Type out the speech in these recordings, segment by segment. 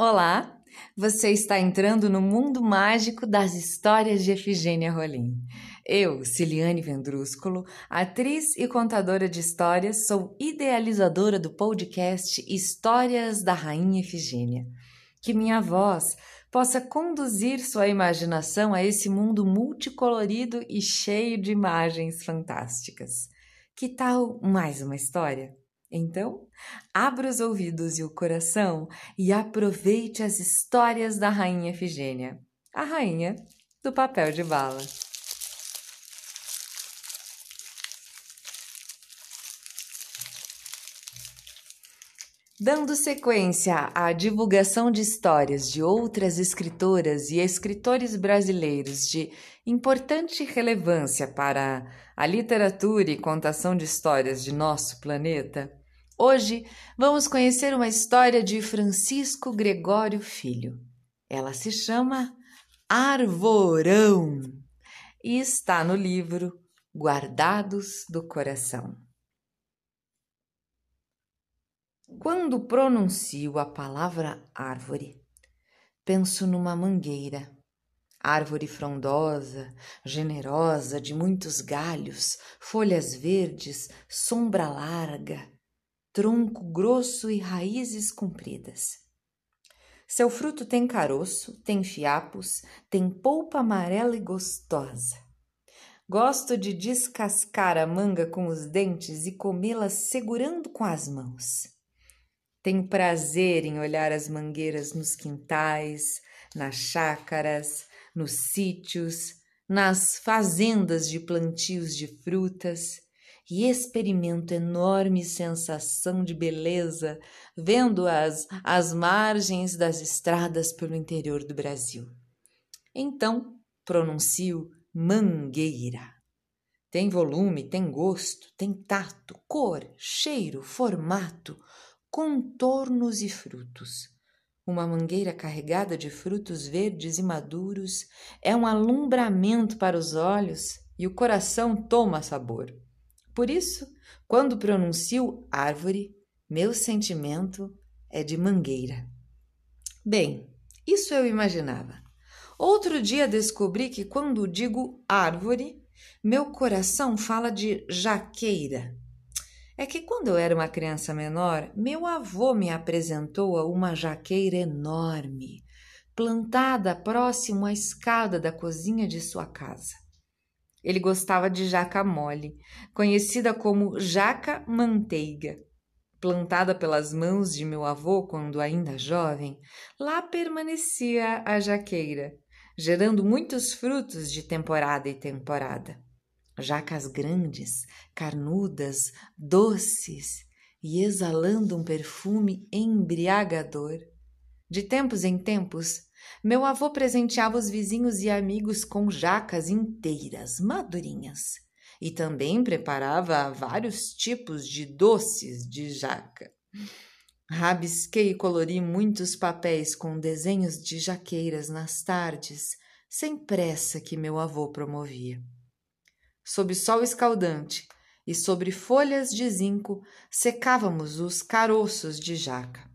Olá, você está entrando no mundo mágico das histórias de Efigênia Rolim. Eu, Ciliane Vendrúsculo, atriz e contadora de histórias, sou idealizadora do podcast Histórias da Rainha Efigênia. Que minha voz possa conduzir sua imaginação a esse mundo multicolorido e cheio de imagens fantásticas. Que tal mais uma história? Então, abra os ouvidos e o coração e aproveite as histórias da Rainha Efigênia, a rainha do papel de bala. Dando sequência à divulgação de histórias de outras escritoras e escritores brasileiros de importante relevância para a literatura e contação de histórias de nosso planeta, hoje vamos conhecer uma história de Francisco Gregório Filho. Ela se chama Arvorão e está no livro Guardados do Coração. Quando pronuncio a palavra árvore, penso numa mangueira, árvore frondosa, generosa, de muitos galhos, folhas verdes, sombra larga, tronco grosso e raízes compridas. Seu fruto tem caroço, tem fiapos, tem polpa amarela e gostosa. Gosto de descascar a manga com os dentes e comê-la segurando com as mãos. Tenho prazer em olhar as mangueiras nos quintais, nas chácaras, nos sítios, nas fazendas de plantios de frutas e experimento enorme sensação de beleza vendo-as às margens das estradas pelo interior do Brasil. Então pronuncio mangueira. Tem volume, tem gosto, tem tato, cor, cheiro, formato, contornos e frutos. Uma mangueira carregada de frutos verdes e maduros é um alumbramento para os olhos e o coração toma sabor. Por isso, quando pronuncio árvore, meu sentimento é de mangueira. Bem, isso eu imaginava. Outro dia descobri que quando digo árvore, meu coração fala de jaqueira é que quando eu era uma criança menor, meu avô me apresentou a uma jaqueira enorme, plantada próximo à escada da cozinha de sua casa. Ele gostava de jaca mole, conhecida como jaca manteiga. Plantada pelas mãos de meu avô quando ainda jovem, lá permanecia a jaqueira, gerando muitos frutos de temporada e temporada jacas grandes, carnudas, doces e exalando um perfume embriagador. De tempos em tempos, meu avô presenteava os vizinhos e amigos com jacas inteiras, madurinhas, e também preparava vários tipos de doces de jaca. Rabisquei e colori muitos papéis com desenhos de jaqueiras nas tardes, sem pressa que meu avô promovia sob sol escaldante e sobre folhas de zinco secávamos os caroços de jaca.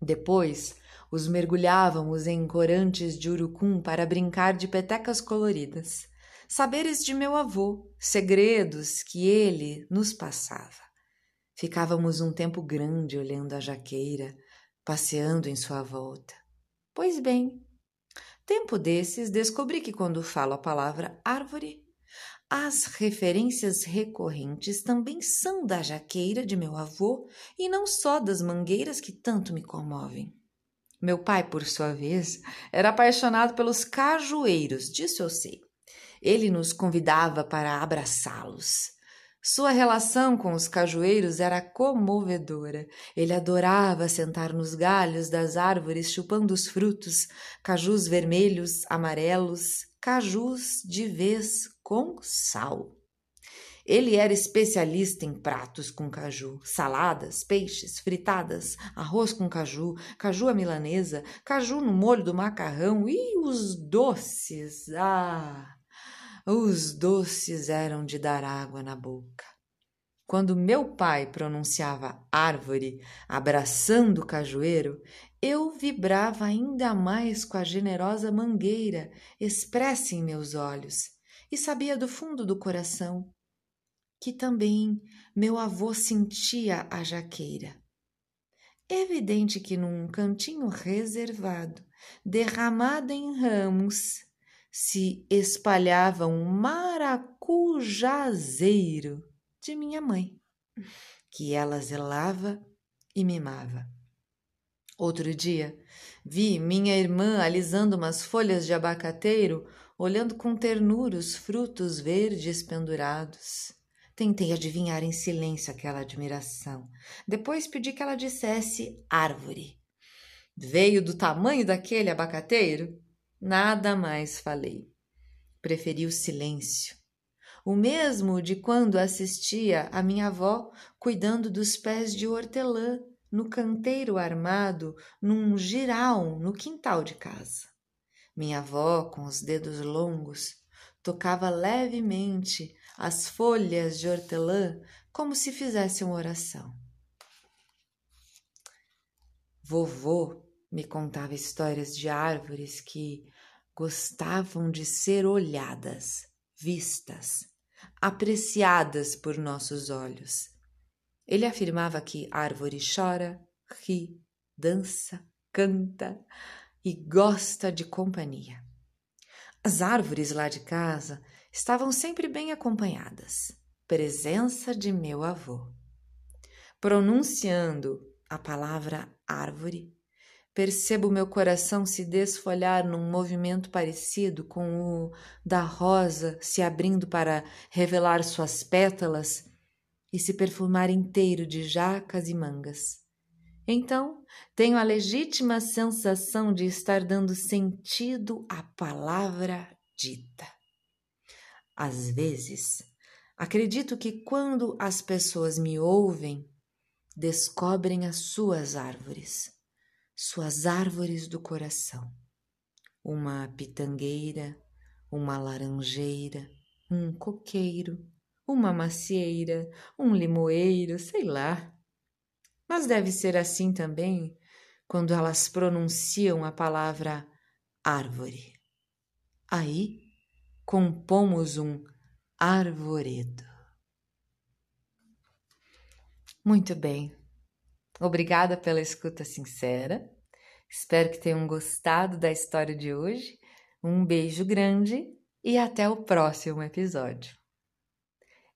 Depois os mergulhávamos em corantes de urucum para brincar de petecas coloridas, saberes de meu avô, segredos que ele nos passava. Ficávamos um tempo grande olhando a jaqueira, passeando em sua volta. Pois bem, tempo desses descobri que quando falo a palavra árvore, as referências recorrentes também são da jaqueira de meu avô e não só das mangueiras que tanto me comovem. Meu pai, por sua vez, era apaixonado pelos cajueiros, disso eu sei. Ele nos convidava para abraçá-los. Sua relação com os cajueiros era comovedora. Ele adorava sentar nos galhos das árvores chupando os frutos, cajus vermelhos, amarelos, cajus de vez com sal. Ele era especialista em pratos com caju, saladas, peixes, fritadas, arroz com caju, caju à milanesa, caju no molho do macarrão e os doces. Ah, os doces eram de dar água na boca. Quando meu pai pronunciava árvore, abraçando o cajueiro, eu vibrava ainda mais com a generosa mangueira expressa em meus olhos e sabia do fundo do coração que também meu avô sentia a jaqueira. Evidente que num cantinho reservado, derramado em ramos, se espalhava um maracujazeiro de minha mãe, que ela zelava e mimava. Outro dia, vi minha irmã alisando umas folhas de abacateiro, olhando com ternura os frutos verdes pendurados. Tentei adivinhar em silêncio aquela admiração. Depois pedi que ela dissesse árvore. Veio do tamanho daquele abacateiro? Nada mais falei. Preferi o silêncio. O mesmo de quando assistia a minha avó cuidando dos pés de hortelã no canteiro armado num giral no quintal de casa. Minha avó, com os dedos longos, tocava levemente as folhas de hortelã como se fizesse uma oração. Vovô me contava histórias de árvores que gostavam de ser olhadas, vistas, apreciadas por nossos olhos. Ele afirmava que árvore chora, ri, dança, canta e gosta de companhia. As árvores lá de casa estavam sempre bem acompanhadas, presença de meu avô. Pronunciando a palavra árvore, percebo meu coração se desfolhar num movimento parecido com o da rosa se abrindo para revelar suas pétalas e se perfumar inteiro de jacas e mangas. Então, tenho a legítima sensação de estar dando sentido à palavra dita. Às vezes, acredito que quando as pessoas me ouvem, descobrem as suas árvores, suas árvores do coração. Uma pitangueira, uma laranjeira, um coqueiro, uma macieira, um limoeiro, sei lá. Mas deve ser assim também quando elas pronunciam a palavra árvore. Aí compomos um arvoredo. Muito bem. Obrigada pela escuta sincera. Espero que tenham gostado da história de hoje. Um beijo grande e até o próximo episódio.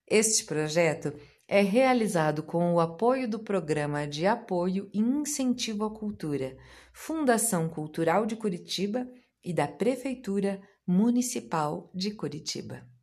Este projeto é realizado com o apoio do Programa de Apoio e Incentivo à Cultura, Fundação Cultural de Curitiba e da Prefeitura Municipal de Curitiba.